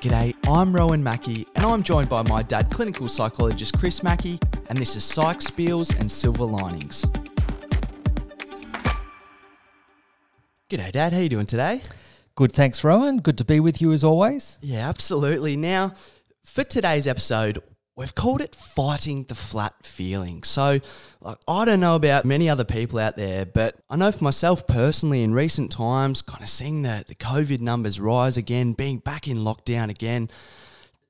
G'day, I'm Rowan Mackey, and I'm joined by my dad, clinical psychologist Chris Mackey, and this is Psych Spiels and Silver Linings. G'day, Dad. How you doing today? Good, thanks, Rowan. Good to be with you as always. Yeah, absolutely. Now, for today's episode, we've called it fighting the flat feeling. So, like, I don't know about many other people out there, but I know for myself personally, in recent times, kind of seeing the, the COVID numbers rise again, being back in lockdown again,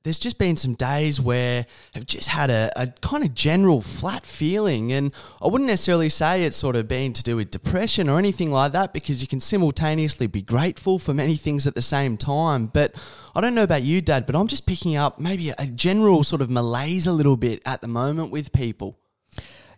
there's just been some days where I've just had a, a kind of general flat feeling. And I wouldn't necessarily say it's sort of been to do with depression or anything like that because you can simultaneously be grateful for many things at the same time. But I don't know about you, Dad, but I'm just picking up maybe a general sort of malaise a little bit at the moment with people.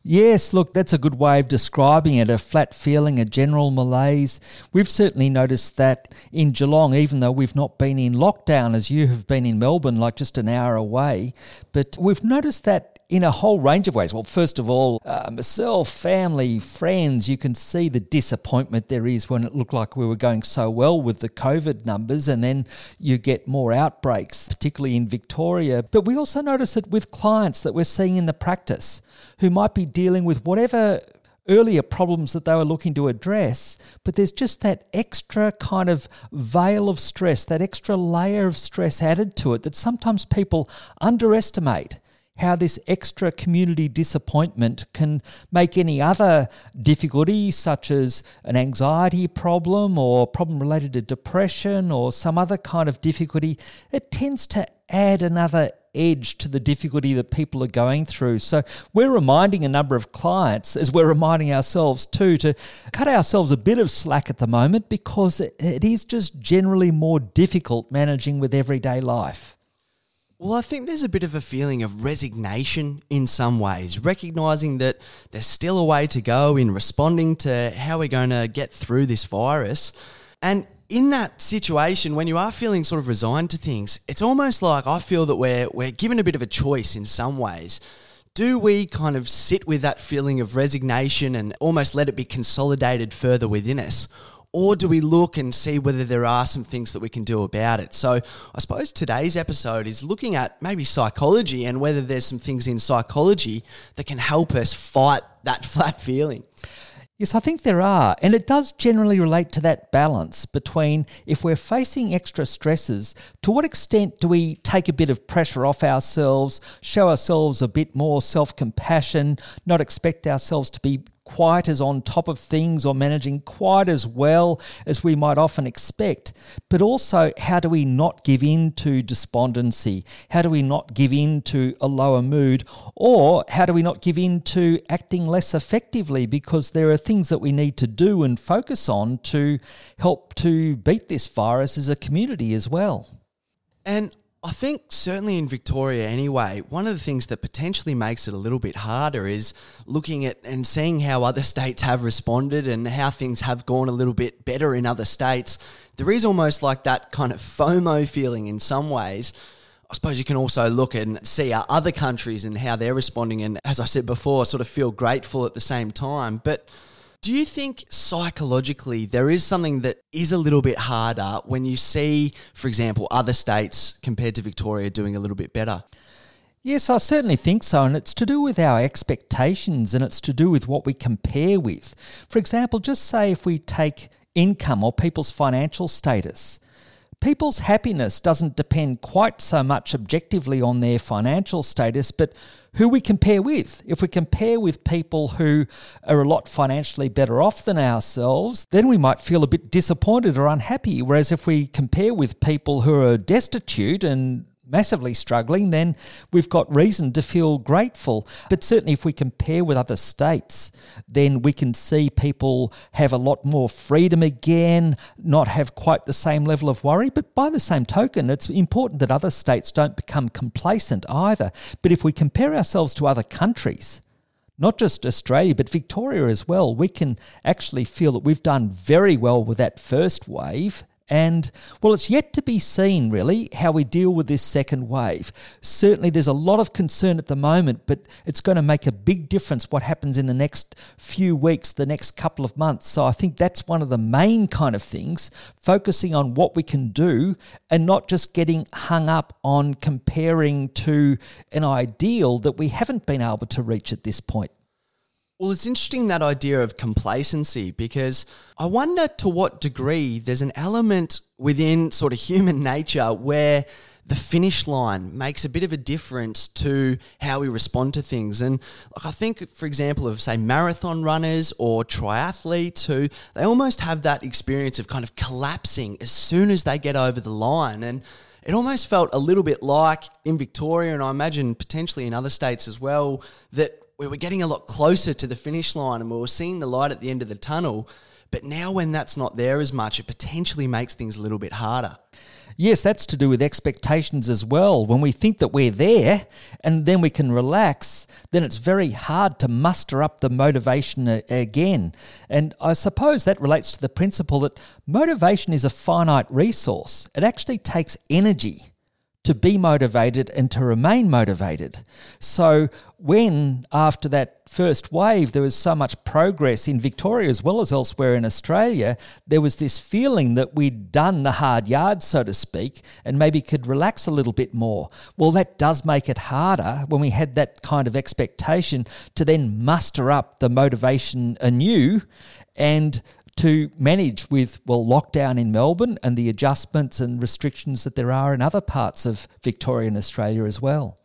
Yes, look, that's a good way of describing it a flat feeling, a general malaise. We've certainly noticed that in Geelong, even though we've not been in lockdown as you have been in Melbourne, like just an hour away. But we've noticed that in a whole range of ways. Well, first of all, uh, myself, family, friends, you can see the disappointment there is when it looked like we were going so well with the COVID numbers, and then you get more outbreaks, particularly in Victoria. But we also notice it with clients that we're seeing in the practice who might be dealing with whatever earlier problems that they were looking to address, but there's just that extra kind of veil of stress, that extra layer of stress added to it that sometimes people underestimate how this extra community disappointment can make any other difficulty, such as an anxiety problem or problem related to depression or some other kind of difficulty, it tends to add another edge to the difficulty that people are going through. So we're reminding a number of clients, as we're reminding ourselves too, to cut ourselves a bit of slack at the moment because it is just generally more difficult managing with everyday life. Well, I think there's a bit of a feeling of resignation in some ways, recognizing that there's still a way to go in responding to how we're going to get through this virus. And in that situation, when you are feeling sort of resigned to things, it's almost like I feel that we're, we're given a bit of a choice in some ways. Do we kind of sit with that feeling of resignation and almost let it be consolidated further within us? Or do we look and see whether there are some things that we can do about it? So, I suppose today's episode is looking at maybe psychology and whether there's some things in psychology that can help us fight that flat feeling. Yes, I think there are. And it does generally relate to that balance between if we're facing extra stresses, to what extent do we take a bit of pressure off ourselves, show ourselves a bit more self compassion, not expect ourselves to be quite as on top of things or managing quite as well as we might often expect. But also, how do we not give in to despondency? How do we not give in to a lower mood? Or how do we not give in to acting less effectively? Because there are things that we need to do and focus on to help to beat this virus as a community as well. And I think certainly in Victoria anyway, one of the things that potentially makes it a little bit harder is looking at and seeing how other states have responded and how things have gone a little bit better in other states. There is almost like that kind of FOMO feeling in some ways. I suppose you can also look and see our other countries and how they're responding and as I said before, sort of feel grateful at the same time. But do you think psychologically there is something that is a little bit harder when you see, for example, other states compared to Victoria doing a little bit better? Yes, I certainly think so. And it's to do with our expectations and it's to do with what we compare with. For example, just say if we take income or people's financial status. People's happiness doesn't depend quite so much objectively on their financial status, but who we compare with. If we compare with people who are a lot financially better off than ourselves, then we might feel a bit disappointed or unhappy. Whereas if we compare with people who are destitute and massively struggling, then we've got reason to feel grateful. But certainly, if we compare with other states, then we can see people have a lot more freedom again, not have quite the same level of worry. But by the same token, it's important that other states don't become complacent either. But if we compare ourselves to other countries, not just Australia, but Victoria as well, we can actually feel that we've done very well with that first wave And, well, it's yet to be seen, really, how we deal with this second wave. Certainly, there's a lot of concern at the moment, but it's going to make a big difference what happens in the next few weeks, the next couple of months. So I think that's one of the main kind of things, focusing on what we can do and not just getting hung up on comparing to an ideal that we haven't been able to reach at this point. Well, it's interesting that idea of complacency because I wonder to what degree there's an element within sort of human nature where the finish line makes a bit of a difference to how we respond to things. And I think, for example, of say marathon runners or triathletes who they almost have that experience of kind of collapsing as soon as they get over the line. And it almost felt a little bit like in Victoria, and I imagine potentially in other states as well, that we were getting a lot closer to the finish line and we were seeing the light at the end of the tunnel. But now, when that's not there as much, it potentially makes things a little bit harder. Yes, that's to do with expectations as well. When we think that we're there and then we can relax, then it's very hard to muster up the motivation again. And I suppose that relates to the principle that motivation is a finite resource. It actually takes energy to be motivated and to remain motivated. So, when after that first wave there was so much progress in Victoria as well as elsewhere in Australia, there was this feeling that we'd done the hard yards, so to speak, and maybe could relax a little bit more. Well, that does make it harder when we had that kind of expectation to then muster up the motivation anew and to manage with, well, lockdown in Melbourne and the adjustments and restrictions that there are in other parts of Victoria and Australia as well.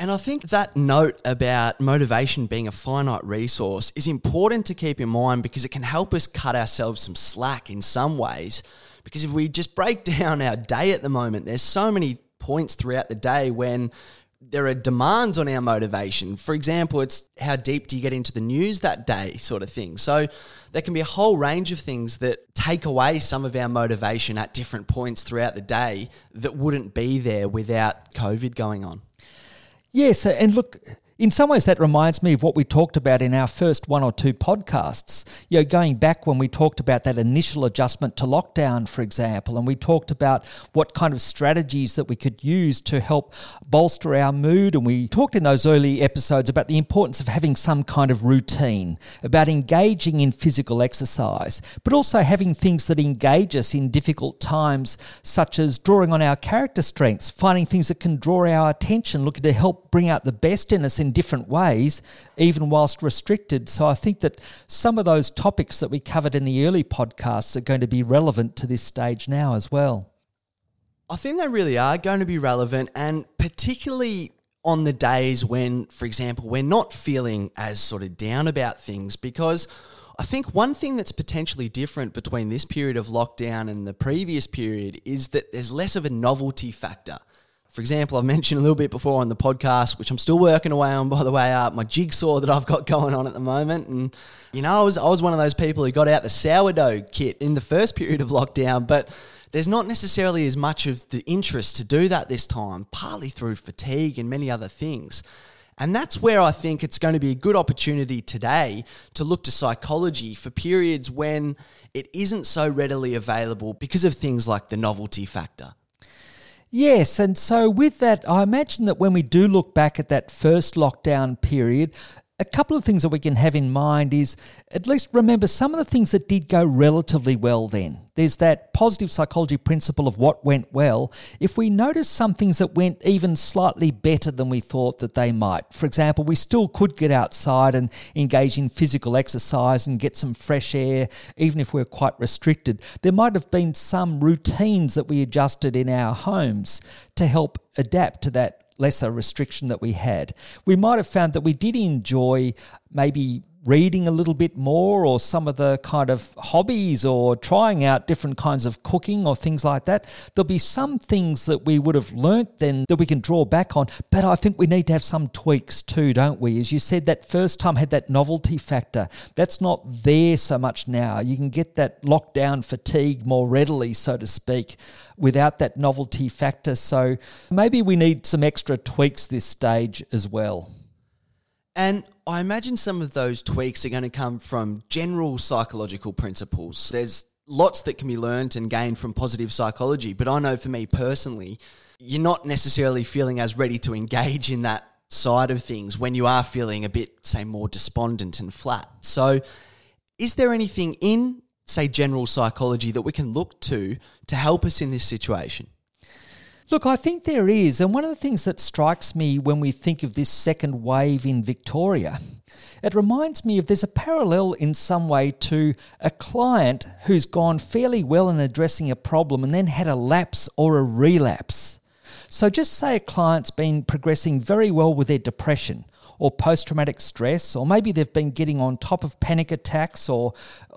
And I think that note about motivation being a finite resource is important to keep in mind because it can help us cut ourselves some slack in some ways. Because if we just break down our day at the moment, there's so many points throughout the day when there are demands on our motivation. For example, it's how deep do you get into the news that day, sort of thing. So there can be a whole range of things that take away some of our motivation at different points throughout the day that wouldn't be there without COVID going on. Yes, and look, in some ways, that reminds me of what we talked about in our first one or two podcasts. You know, going back when we talked about that initial adjustment to lockdown, for example, and we talked about what kind of strategies that we could use to help bolster our mood. And we talked in those early episodes about the importance of having some kind of routine, about engaging in physical exercise, but also having things that engage us in difficult times, such as drawing on our character strengths, finding things that can draw our attention, looking to help bring out the best in us in in different ways, even whilst restricted. So I think that some of those topics that we covered in the early podcasts are going to be relevant to this stage now as well. I think they really are going to be relevant, and particularly on the days when, for example, we're not feeling as sort of down about things because. I think one thing that's potentially different between this period of lockdown and the previous period is that there's less of a novelty factor. For example, I've mentioned a little bit before on the podcast, which I'm still working away on, by the way, uh, my jigsaw that I've got going on at the moment. And, you know, I was, I was one of those people who got out the sourdough kit in the first period of lockdown, but there's not necessarily as much of the interest to do that this time, partly through fatigue and many other things. And that's where I think it's going to be a good opportunity today to look to psychology for periods when it isn't so readily available because of things like the novelty factor. Yes, and so with that, I imagine that when we do look back at that first lockdown period, a couple of things that we can have in mind is at least remember some of the things that did go relatively well then. There's that positive psychology principle of what went well. If we notice some things that went even slightly better than we thought that they might, for example, we still could get outside and engage in physical exercise and get some fresh air, even if we're quite restricted. There might have been some routines that we adjusted in our homes to help adapt to that lesser restriction that we had. We might have found that we did enjoy maybe reading a little bit more or some of the kind of hobbies or trying out different kinds of cooking or things like that. There'll be some things that we would have learnt then that we can draw back on, but I think we need to have some tweaks too, don't we? As you said, that first time had that novelty factor. That's not there so much now. You can get that lockdown fatigue more readily, so to speak, without that novelty factor. So maybe we need some extra tweaks this stage as well. And I imagine some of those tweaks are going to come from general psychological principles. There's lots that can be learned and gained from positive psychology. But I know for me personally, you're not necessarily feeling as ready to engage in that side of things when you are feeling a bit, say, more despondent and flat. So, is there anything in, say, general psychology that we can look to to help us in this situation? Look, I think there is. And one of the things that strikes me when we think of this second wave in Victoria, it reminds me of there's a parallel in some way to a client who's gone fairly well in addressing a problem and then had a lapse or a relapse. So just say a client's been progressing very well with their depression or post traumatic stress, or maybe they've been getting on top of panic attacks or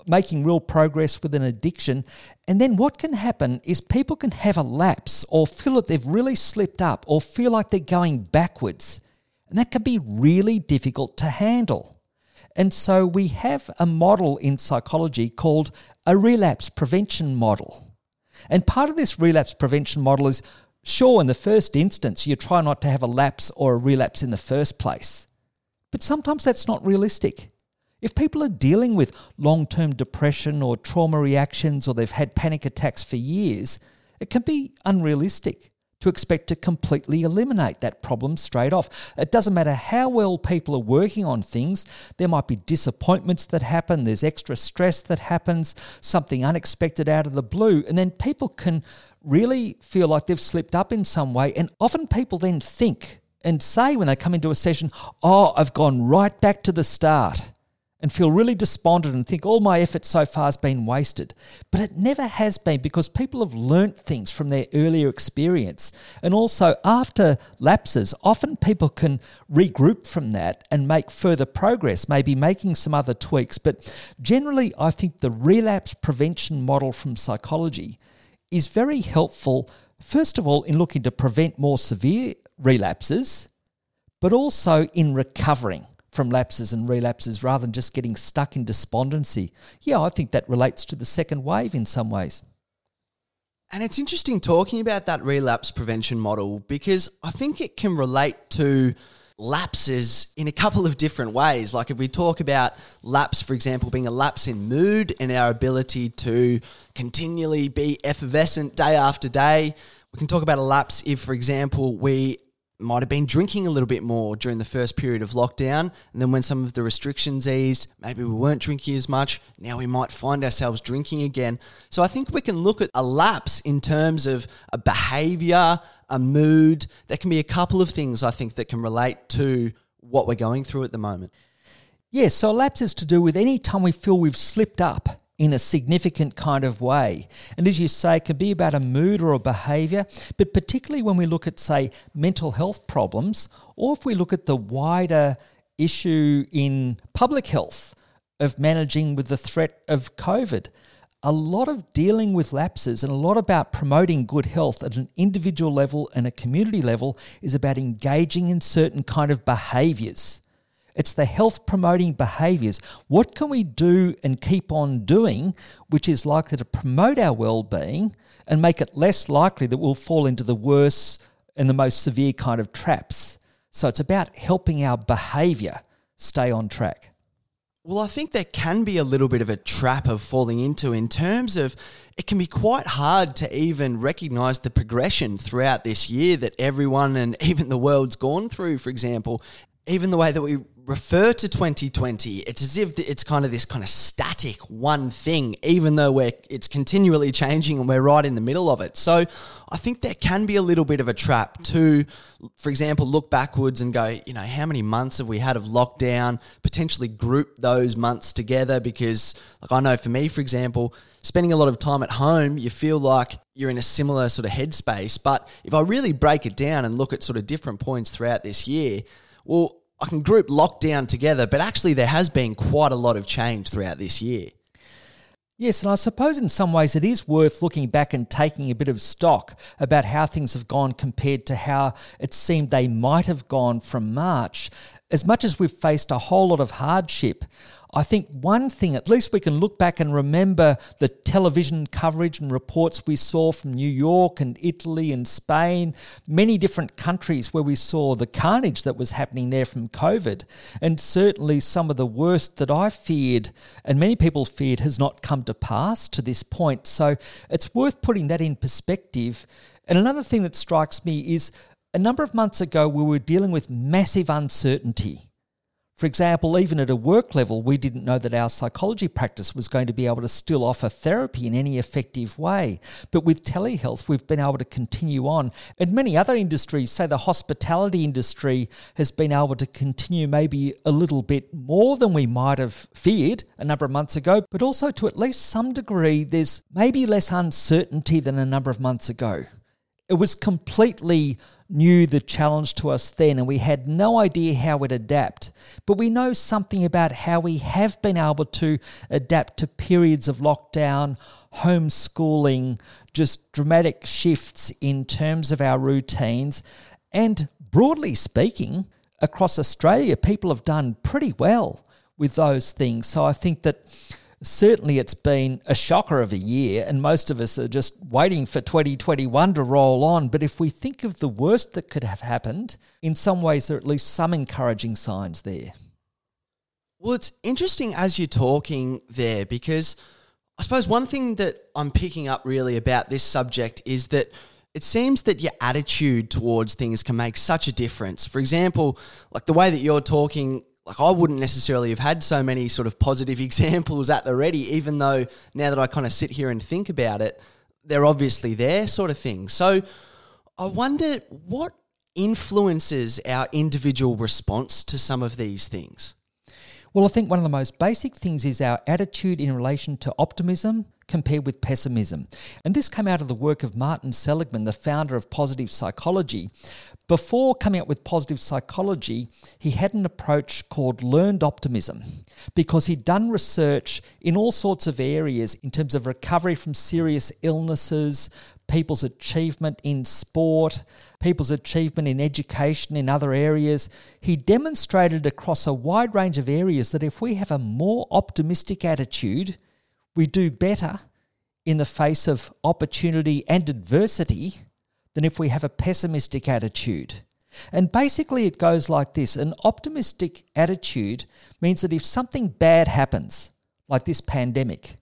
making real progress with an addiction. And then what can happen is people can have a lapse or feel that they've really slipped up or feel like they're going backwards. And that can be really difficult to handle. And so we have a model in psychology called a relapse prevention model. And part of this relapse prevention model is Sure, in the first instance, you try not to have a lapse or a relapse in the first place. But sometimes that's not realistic. If people are dealing with long term depression or trauma reactions or they've had panic attacks for years, it can be unrealistic to expect to completely eliminate that problem straight off. It doesn't matter how well people are working on things, there might be disappointments that happen, there's extra stress that happens, something unexpected out of the blue, and then people can really feel like they've slipped up in some way. And often people then think and say when they come into a session, Oh, I've gone right back to the start and feel really despondent and think all my effort so far has been wasted. But it never has been because people have learnt things from their earlier experience. And also, after lapses, often people can regroup from that and make further progress, maybe making some other tweaks. But generally, I think the relapse prevention model from psychology is very helpful, first of all, in looking to prevent more severe relapses, but also in recovering from lapses and relapses rather than just getting stuck in despondency. Yeah, I think that relates to the second wave in some ways. And it's interesting talking about that relapse prevention model because I think it can relate to lapses in a couple of different ways. Like if we talk about lapse, for example, being a lapse in mood and our ability to continually be effervescent day after day. We can talk about a lapse if, for example, we might have been drinking a little bit more during the first period of lockdown. And then when some of the restrictions eased, maybe we weren't drinking as much. Now we might find ourselves drinking again. So I think we can look at a lapse in terms of a behavior, a mood. There can be a couple of things I think that can relate to what we're going through at the moment. Yes, so a lapse is to do with any time we feel we've slipped up in a significant kind of way. And as you say, it can be about a mood or a behavior, but particularly when we look at, say, mental health problems, or if we look at the wider issue in public health of managing with the threat of COVID. A lot of dealing with lapses and a lot about promoting good health at an individual level and a community level is about engaging in certain kind of behaviors it's the health promoting behaviors. What can we do and keep on doing which is likely to promote our well being and make it less likely that we'll fall into the worst and the most severe kind of traps? So it's about helping our behavior stay on track. Well, I think there can be a little bit of a trap of falling into in terms of it can be quite hard to even recognize the progression throughout this year that everyone and even the world's gone through, for example. Even the way that we refer to 2020, it's as if it's kind of this kind of static one thing, even though we're it's continually changing and we're right in the middle of it. So I think there can be a little bit of a trap to, for example, look backwards and go, you know, how many months have we had of lockdown? Potentially group those months together because, like I know for me, for example, spending a lot of time at home, you feel like you're in a similar sort of headspace. But if I really break it down and look at sort of different points throughout this year, well, I can group lockdown together, but actually there has been quite a lot of change throughout this year. Yes, and I suppose in some ways it is worth looking back and taking a bit of stock about how things have gone compared to how it seemed they might have gone from March. as much as we've faced a whole lot of hardship, I think one thing, at least we can look back and remember the television coverage and reports we saw from New York and Italy and Spain, many different countries where we saw the carnage that was happening there from COVID. And certainly some of the worst that I feared and many people feared has not come to pass to this point. So it's worth putting that in perspective. And another thing that strikes me is a number of months ago, we were dealing with massive uncertainty. For example, even at a work level, we didn't know that our psychology practice was going to be able to still offer therapy in any effective way. But with telehealth, we've been able to continue on. And many other industries, say the hospitality industry, has been able to continue maybe a little bit more than we might have feared a number of months ago, but also to at least some degree, there's maybe less uncertainty than a number of months ago. It was completely new the challenge to us then, and we had no idea how we'd adapt. But we know something about how we have been able to adapt to periods of lockdown, homeschooling, just dramatic shifts in terms of our routines. And broadly speaking, across Australia, people have done pretty well with those things. So I think that certainly it's been a shocker of a year, and most of us are just waiting for 2021 to roll on. But if we think of the worst that could have happened, in some ways, there are at least some encouraging signs there. Well, it's interesting as you're talking there because I suppose one thing that I'm picking up really about this subject is that it seems that your attitude towards things can make such a difference. For example, like the way that you're talking like I wouldn't necessarily have had so many sort of positive examples at the ready, even though now that I kind of sit here and think about it, they're obviously there, sort of thing. So I wonder what influences our individual response to some of these things. Well, I think one of the most basic things is our attitude in relation to optimism compared with pessimism. And this came out of the work of Martin Seligman, the founder of positive psychology. Before coming up with positive psychology, he had an approach called learned optimism because he'd done research in all sorts of areas in terms of recovery from serious illnesses, people's achievement in sport, people's achievement in education, in other areas. He demonstrated across a wide range of areas that if we have a more optimistic attitude, we do better in the face of opportunity and adversity than if we have a pessimistic attitude. And basically, it goes like this an optimistic attitude means that if something bad happens, like this pandemic,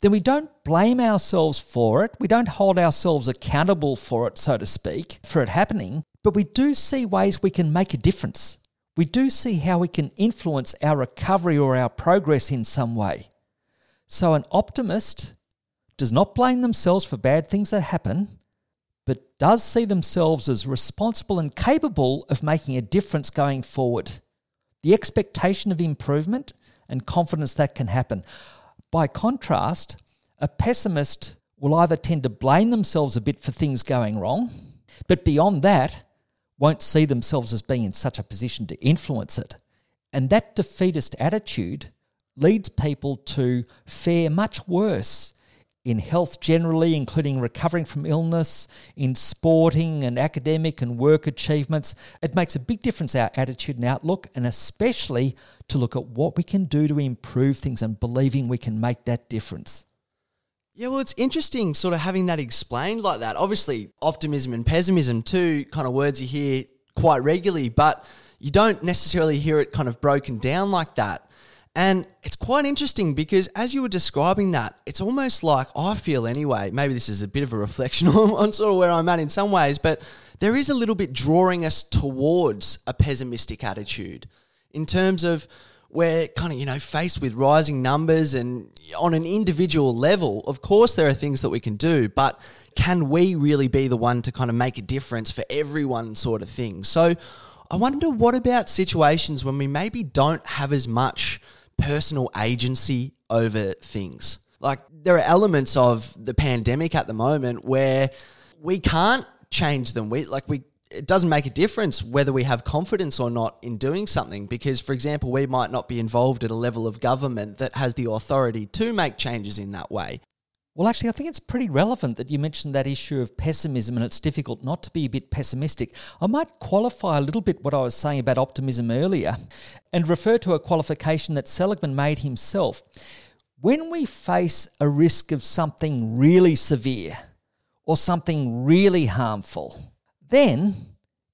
then we don't blame ourselves for it. We don't hold ourselves accountable for it, so to speak, for it happening, but we do see ways we can make a difference. We do see how we can influence our recovery or our progress in some way. So, an optimist does not blame themselves for bad things that happen, but does see themselves as responsible and capable of making a difference going forward. The expectation of improvement and confidence that can happen. By contrast, a pessimist will either tend to blame themselves a bit for things going wrong, but beyond that, won't see themselves as being in such a position to influence it. And that defeatist attitude leads people to fare much worse in health generally, including recovering from illness, in sporting and academic and work achievements. It makes a big difference, our attitude and outlook, and especially to look at what we can do to improve things and believing we can make that difference. Yeah, well, it's interesting sort of having that explained like that. Obviously, optimism and pessimism, two kind of words you hear quite regularly, but you don't necessarily hear it kind of broken down like that. And it's quite interesting because as you were describing that, it's almost like I feel anyway, maybe this is a bit of a reflection on, on, sort of where I'm at in some ways, but there is a little bit drawing us towards a pessimistic attitude in terms of we're kind of, you know, faced with rising numbers and on an individual level, of course, there are things that we can do, but can we really be the one to kind of make a difference for everyone, sort of thing? So I wonder what about situations when we maybe don't have as much personal agency over things. Like there are elements of the pandemic at the moment where we can't change them. We like we it doesn't make a difference whether we have confidence or not in doing something because for example we might not be involved at a level of government that has the authority to make changes in that way Well, actually, I think it's pretty relevant that you mentioned that issue of pessimism and it's difficult not to be a bit pessimistic. I might qualify a little bit what I was saying about optimism earlier and refer to a qualification that Seligman made himself. When we face a risk of something really severe or something really harmful, then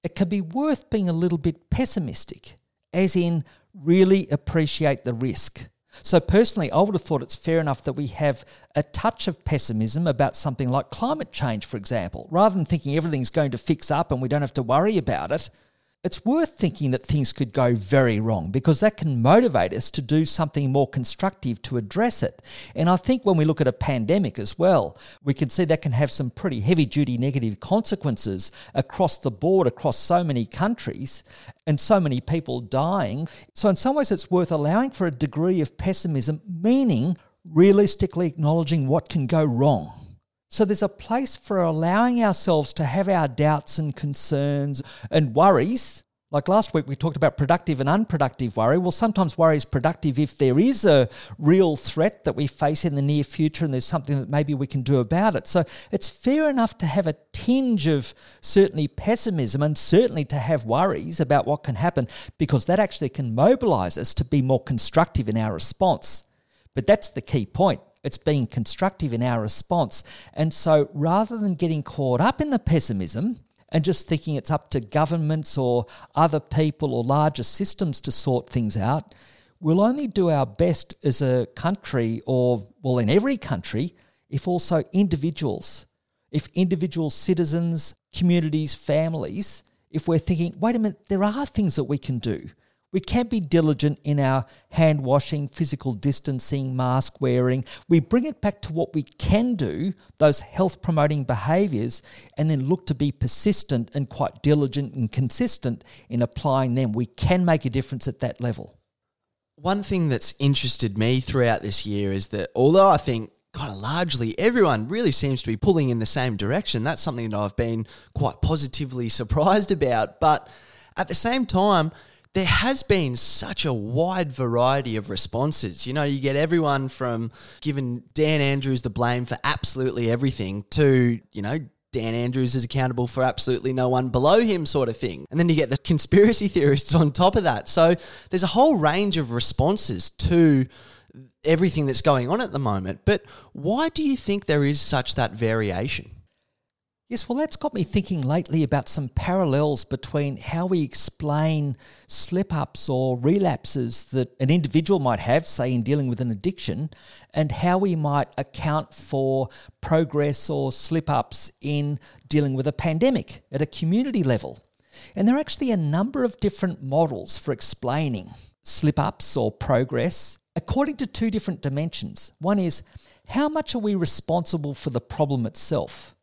it can be worth being a little bit pessimistic, as in really appreciate the risk. So, personally, I would have thought it's fair enough that we have a touch of pessimism about something like climate change, for example, rather than thinking everything's going to fix up and we don't have to worry about it it's worth thinking that things could go very wrong because that can motivate us to do something more constructive to address it. And I think when we look at a pandemic as well, we can see that can have some pretty heavy duty negative consequences across the board, across so many countries, and so many people dying. So, in some ways, it's worth allowing for a degree of pessimism, meaning realistically acknowledging what can go wrong. So there's a place for allowing ourselves to have our doubts and concerns and worries. Like last week, we talked about productive and unproductive worry. Well, sometimes worry is productive if there is a real threat that we face in the near future and there's something that maybe we can do about it. So it's fair enough to have a tinge of certainly pessimism and certainly to have worries about what can happen because that actually can mobilize us to be more constructive in our response. But that's the key point. It's being constructive in our response. And so rather than getting caught up in the pessimism, and just thinking it's up to governments or other people or larger systems to sort things out, we'll only do our best as a country, or, well, in every country, if also individuals, if individual citizens, communities, families, if we're thinking, wait a minute, there are things that we can do. We can be diligent in our hand washing, physical distancing, mask wearing. We bring it back to what we can do, those health promoting behaviours, and then look to be persistent and quite diligent and consistent in applying them. We can make a difference at that level. One thing that's interested me throughout this year is that although I think kind of largely everyone really seems to be pulling in the same direction, that's something that I've been quite positively surprised about. But at the same time, there has been such a wide variety of responses. You know, you get everyone from giving Dan Andrews the blame for absolutely everything to, you know, Dan Andrews is accountable for absolutely no one below him, sort of thing. And then you get the conspiracy theorists on top of that. So there's a whole range of responses to everything that's going on at the moment. But why do you think there is such that variation? Yes, well, that's got me thinking lately about some parallels between how we explain slip ups or relapses that an individual might have, say, in dealing with an addiction, and how we might account for progress or slip ups in dealing with a pandemic at a community level. And there are actually a number of different models for explaining slip ups or progress according to two different dimensions. One is how much are we responsible for the problem itself?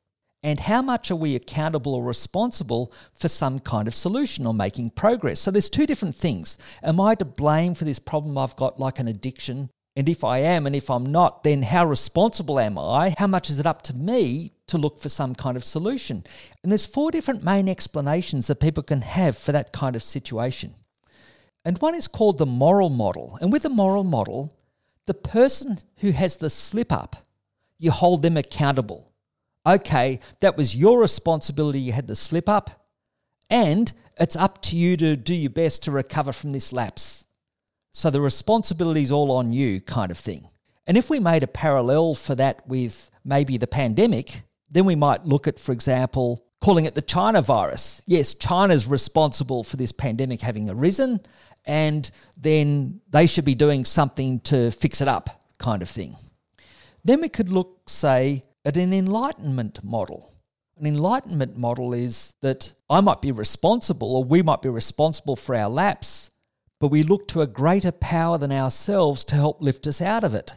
And how much are we accountable or responsible for some kind of solution or making progress? So there's two different things. Am I to blame for this problem I've got, like an addiction? And if I am, and if I'm not, then how responsible am I? How much is it up to me to look for some kind of solution? And there's four different main explanations that people can have for that kind of situation. And one is called the moral model. And with the moral model, the person who has the slip up, you hold them accountable okay, that was your responsibility, you had the slip up, and it's up to you to do your best to recover from this lapse. So the responsibility is all on you, kind of thing. And if we made a parallel for that with maybe the pandemic, then we might look at, for example, calling it the China virus. Yes, China's responsible for this pandemic having arisen, and then they should be doing something to fix it up, kind of thing. Then we could look, say, at an enlightenment model. An enlightenment model is that I might be responsible or we might be responsible for our lapse, but we look to a greater power than ourselves to help lift us out of it.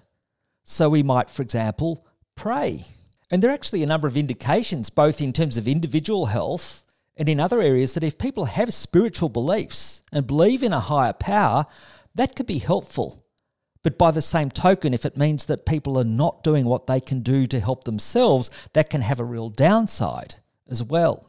So we might, for example, pray. And there are actually a number of indications, both in terms of individual health and in other areas, that if people have spiritual beliefs and believe in a higher power, that could be helpful but by the same token, if it means that people are not doing what they can do to help themselves, that can have a real downside as well.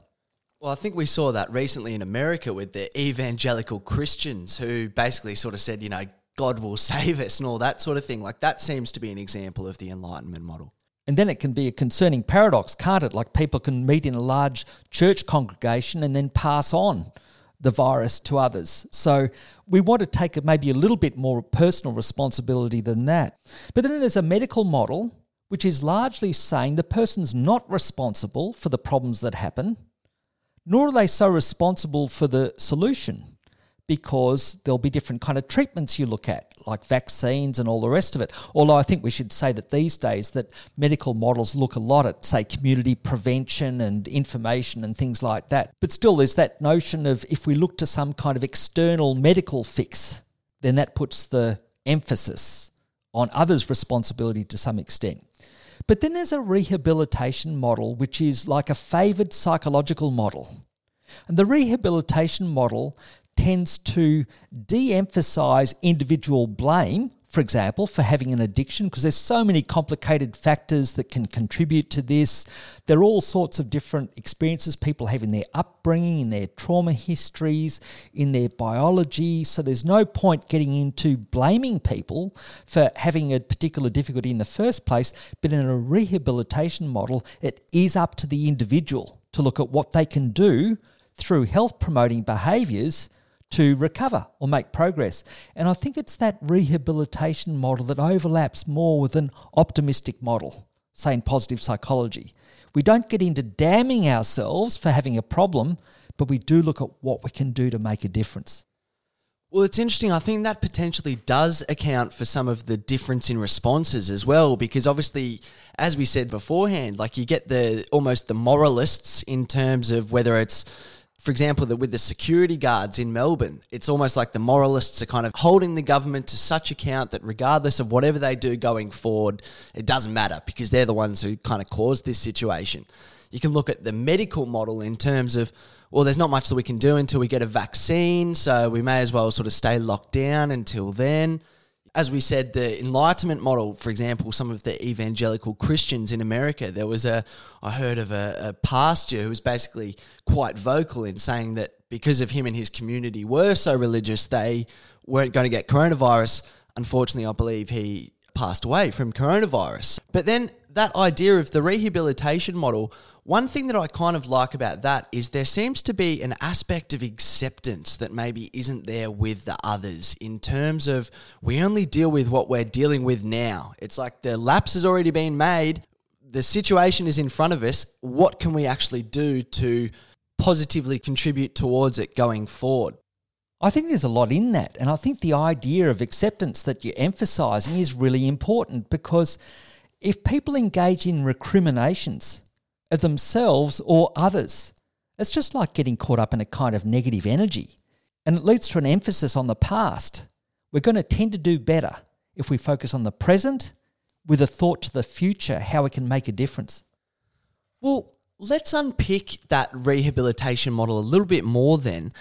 Well, I think we saw that recently in America with the evangelical Christians who basically sort of said, you know, God will save us and all that sort of thing. Like that seems to be an example of the Enlightenment model. And then it can be a concerning paradox, can't it? Like people can meet in a large church congregation and then pass on the virus to others. So we want to take maybe a little bit more personal responsibility than that. But then there's a medical model which is largely saying the person's not responsible for the problems that happen, nor are they so responsible for the solution because there'll be different kind of treatments you look at like vaccines and all the rest of it. Although i think we should say that these days that medical models look a lot at say community prevention and information and things like that. But still there's that notion of if we look to some kind of external medical fix then that puts the emphasis on others responsibility to some extent. But then there's a rehabilitation model which is like a favored psychological model. And the rehabilitation model tends to de emphasize individual blame, for example, for having an addiction, because there's so many complicated factors that can contribute to this. There are all sorts of different experiences people have in their upbringing, in their trauma histories, in their biology. So there's no point getting into blaming people for having a particular difficulty in the first place. But in a rehabilitation model, it is up to the individual to look at what they can do through health promoting behaviours to recover or make progress. And I think it's that rehabilitation model that overlaps more with an optimistic model, say in positive psychology. We don't get into damning ourselves for having a problem, but we do look at what we can do to make a difference. Well, it's interesting. I think that potentially does account for some of the difference in responses as well, because obviously, as we said beforehand, like you get the almost the moralists in terms of whether it's for example, that with the security guards in Melbourne, it's almost like the moralists are kind of holding the government to such account that regardless of whatever they do going forward, it doesn't matter because they're the ones who kind of caused this situation. You can look at the medical model in terms of, well, there's not much that we can do until we get a vaccine, so we may as well sort of stay locked down until then as we said, the Enlightenment model, for example, some of the evangelical Christians in America, there was a, I heard of a, a pastor who was basically quite vocal in saying that because of him and his community were so religious, they weren't going to get coronavirus. Unfortunately, I believe he passed away from coronavirus. But then that idea of the rehabilitation model one thing that I kind of like about that is there seems to be an aspect of acceptance that maybe isn't there with the others in terms of we only deal with what we're dealing with now. It's like the lapse has already been made, the situation is in front of us. What can we actually do to positively contribute towards it going forward? I think there's a lot in that. And I think the idea of acceptance that you're emphasizing is really important because if people engage in recriminations, of themselves or others. It's just like getting caught up in a kind of negative energy. And it leads to an emphasis on the past. We're going to tend to do better if we focus on the present with a thought to the future, how we can make a difference. Well, let's unpick that rehabilitation model a little bit more then.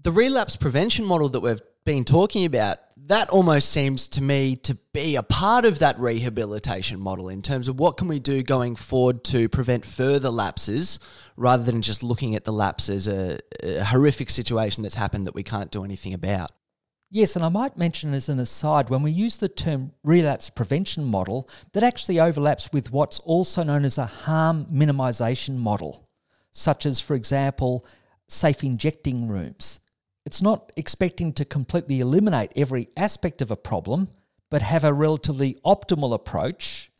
The relapse prevention model that we've been talking about, that almost seems to me to be a part of that rehabilitation model in terms of what can we do going forward to prevent further lapses rather than just looking at the lapse as a, a horrific situation that's happened that we can't do anything about. Yes, and I might mention as an aside, when we use the term relapse prevention model, that actually overlaps with what's also known as a harm minimisation model, such as, for example, safe injecting rooms. It's not expecting to completely eliminate every aspect of a problem, but have a relatively optimal approach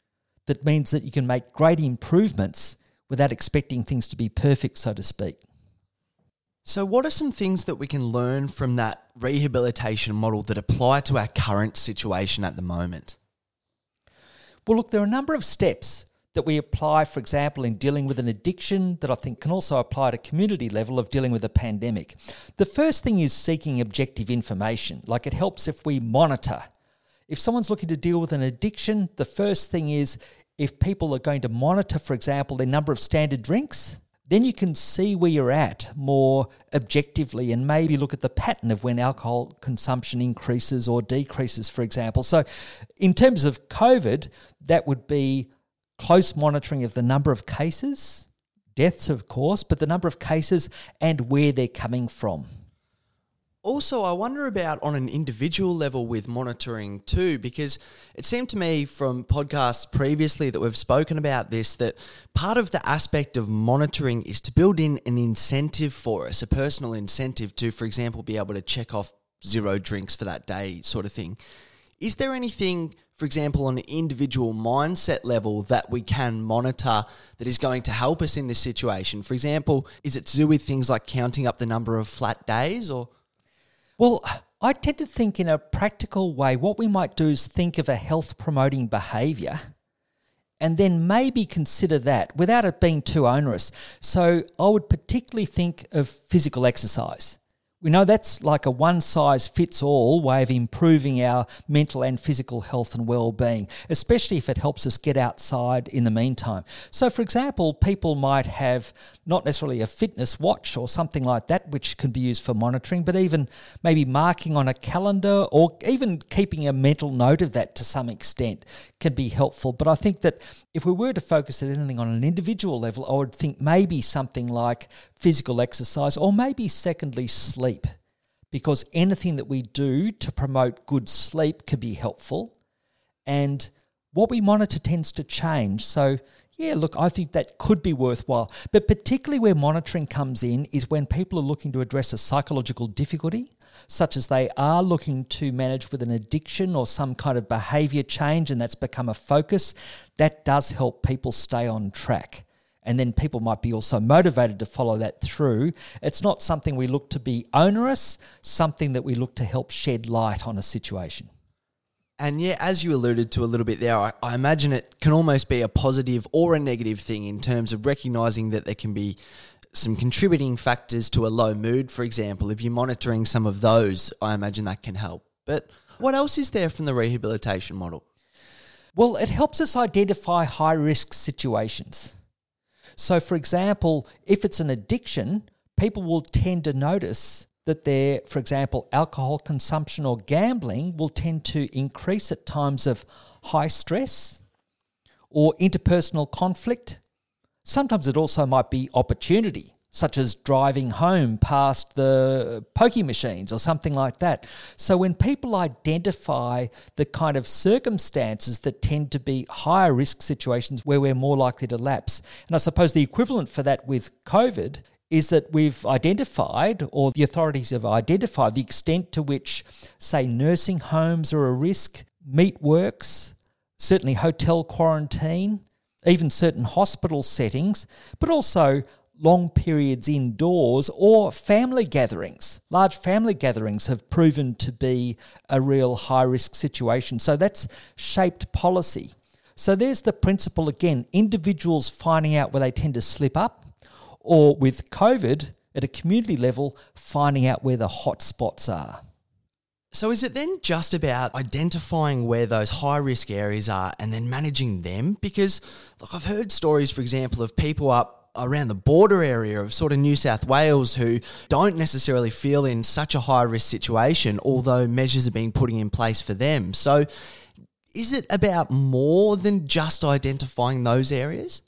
that means that you can make great improvements without expecting things to be perfect, so to speak. So, what are some things that we can learn from that rehabilitation model that apply to our current situation at the moment? Well, look, there are a number of steps that we apply, for example, in dealing with an addiction that I think can also apply at a community level of dealing with a pandemic. The first thing is seeking objective information. Like it helps if we monitor. If someone's looking to deal with an addiction, the first thing is if people are going to monitor, for example, their number of standard drinks, then you can see where you're at more objectively and maybe look at the pattern of when alcohol consumption increases or decreases, for example. So, in terms of COVID, that would be close monitoring of the number of cases, deaths, of course, but the number of cases and where they're coming from. Also, I wonder about on an individual level with monitoring too, because it seemed to me from podcasts previously that we've spoken about this that part of the aspect of monitoring is to build in an incentive for us, a personal incentive to, for example, be able to check off zero drinks for that day, sort of thing. Is there anything, for example, on an individual mindset level that we can monitor that is going to help us in this situation? For example, is it to do with things like counting up the number of flat days or? Well, I tend to think in a practical way, what we might do is think of a health promoting behavior and then maybe consider that without it being too onerous. So I would particularly think of physical exercise. We know that's like a one size fits all way of improving our mental and physical health and well being, especially if it helps us get outside in the meantime. So, for example, people might have not necessarily a fitness watch or something like that, which can be used for monitoring, but even maybe marking on a calendar or even keeping a mental note of that to some extent can be helpful. But I think that if we were to focus at anything on an individual level, I would think maybe something like physical exercise or maybe, secondly, sleep. Because anything that we do to promote good sleep can be helpful. And what we monitor tends to change. So, yeah, look, I think that could be worthwhile. But particularly where monitoring comes in is when people are looking to address a psychological difficulty, such as they are looking to manage with an addiction or some kind of behavior change, and that's become a focus. That does help people stay on track. And then people might be also motivated to follow that through. It's not something we look to be onerous, something that we look to help shed light on a situation. And yeah, as you alluded to a little bit there, I, I, imagine it can almost be a positive or a negative thing in terms of recognizing that there can be some contributing factors to a low mood, for example. If you're monitoring some of those, I imagine that can help. But what else is there from the rehabilitation model? Well, it helps us identify high risk situations. So, for example, if it's an addiction, people will tend to notice that their, for example, alcohol consumption or gambling will tend to increase at times of high stress or interpersonal conflict. Sometimes it also might be opportunity, such as driving home past the pokey machines or something like that. So when people identify the kind of circumstances that tend to be higher risk situations where we're more likely to lapse, and I suppose the equivalent for that with COVID is that we've identified, or the authorities have identified, the extent to which, say, nursing homes are a risk, meat works, certainly hotel quarantine, even certain hospital settings, but also long periods indoors or family gatherings. Large family gatherings have proven to be a real high risk situation. So that's shaped policy. So there's the principle again individuals finding out where they tend to slip up or with COVID at a community level, finding out where the hot spots are. So, is it then just about identifying where those high risk areas are and then managing them? Because, look, I've heard stories, for example, of people up around the border area of sort of New South Wales who don't necessarily feel in such a high risk situation, although measures are being put in place for them. So, is it about more than just identifying those areas?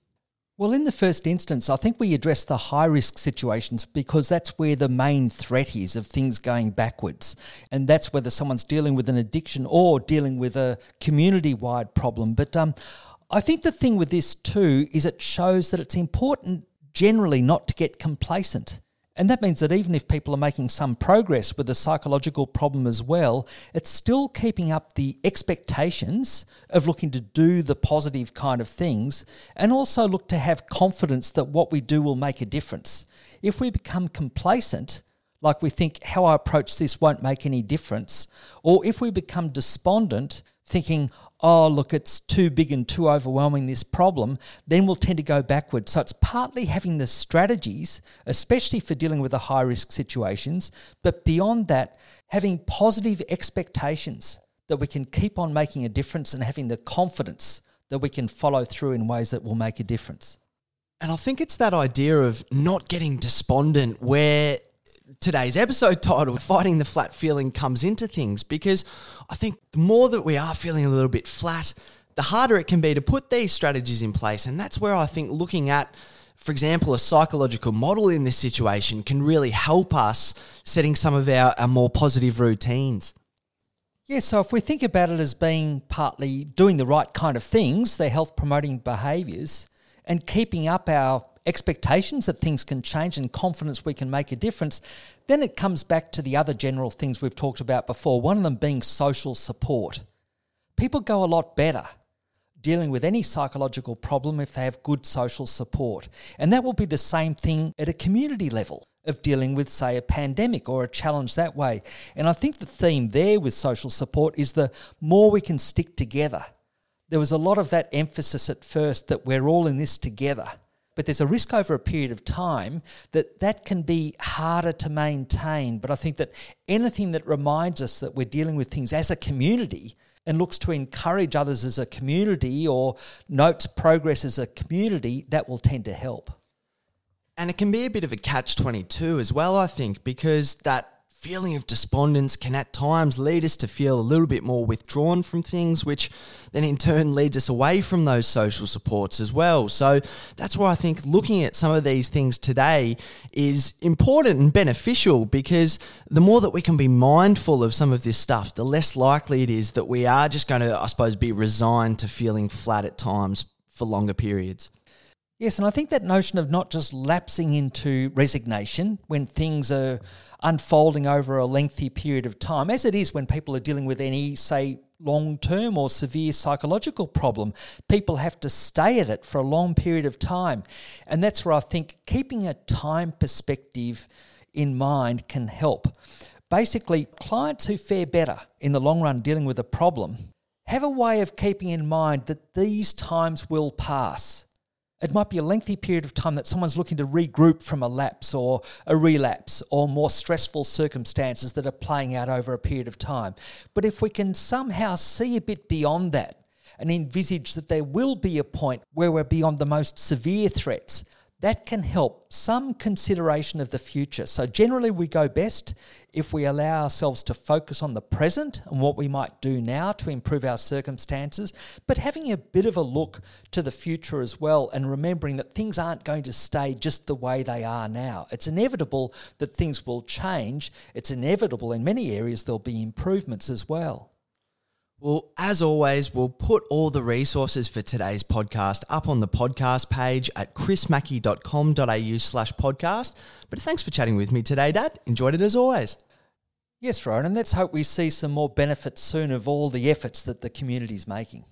Well, in the first instance, I think we address the high risk situations because that's where the main threat is of things going backwards. And that's whether someone's dealing with an addiction or dealing with a community wide problem. But um, I think the thing with this too is it shows that it's important generally not to get complacent. And that means that even if people are making some progress with the psychological problem as well, it's still keeping up the expectations of looking to do the positive kind of things and also look to have confidence that what we do will make a difference. If we become complacent, like we think how I approach this won't make any difference, or if we become despondent, thinking, oh, look, it's too big and too overwhelming, this problem, then we'll tend to go backwards. So it's partly having the strategies, especially for dealing with the high risk situations, but beyond that, having positive expectations that we can keep on making a difference and having the confidence that we can follow through in ways that will make a difference. And I think it's that idea of not getting despondent where today's episode title, Fighting the Flat Feeling, comes into things because I think the more that we are feeling a little bit flat, the harder it can be to put these strategies in place. And that's where I think looking at For example, a psychological model in this situation can really help us setting some of our, our more positive routines. Yeah, so if we think about it as being partly doing the right kind of things, the health promoting behaviours, and keeping up our expectations that things can change and confidence we can make a difference, then it comes back to the other general things we've talked about before, one of them being social support. People go a lot better dealing with any psychological problem if they have good social support. And that will be the same thing at a community level of dealing with, say, a pandemic or a challenge that way. And I think the theme there with social support is the more we can stick together. There was a lot of that emphasis at first that we're all in this together but there's a risk over a period of time that that can be harder to maintain. But I think that anything that reminds us that we're dealing with things as a community and looks to encourage others as a community or notes progress as a community, that will tend to help. And it can be a bit of a catch 22 as well, I think, because that feeling of despondence can at times lead us to feel a little bit more withdrawn from things, which then in turn leads us away from those social supports as well. So that's why I think looking at some of these things today is important and beneficial because the more that we can be mindful of some of this stuff, the less likely it is that we are just going to, I suppose, be resigned to feeling flat at times for longer periods. Yes, and I think that notion of not just lapsing into resignation when things are unfolding over a lengthy period of time, as it is when people are dealing with any, say, long term or severe psychological problem. People have to stay at it for a long period of time. And that's where I think keeping a time perspective in mind can help. Basically, clients who fare better in the long run dealing with a problem have a way of keeping in mind that these times will pass it might be a lengthy period of time that someone's looking to regroup from a lapse or a relapse or more stressful circumstances that are playing out over a period of time. But if we can somehow see a bit beyond that and envisage that there will be a point where we're beyond the most severe threats, that can help some consideration of the future. So, generally, we go best if we allow ourselves to focus on the present and what we might do now to improve our circumstances, but having a bit of a look to the future as well and remembering that things aren't going to stay just the way they are now. It's inevitable that things will change, it's inevitable in many areas there'll be improvements as well. Well, as always, we'll put all the resources for today's podcast up on the podcast page at chrismackey.com.au slash podcast. But thanks for chatting with me today, Dad. Enjoyed it as always. Yes, Rowan, and let's hope we see some more benefits soon of all the efforts that the community is making.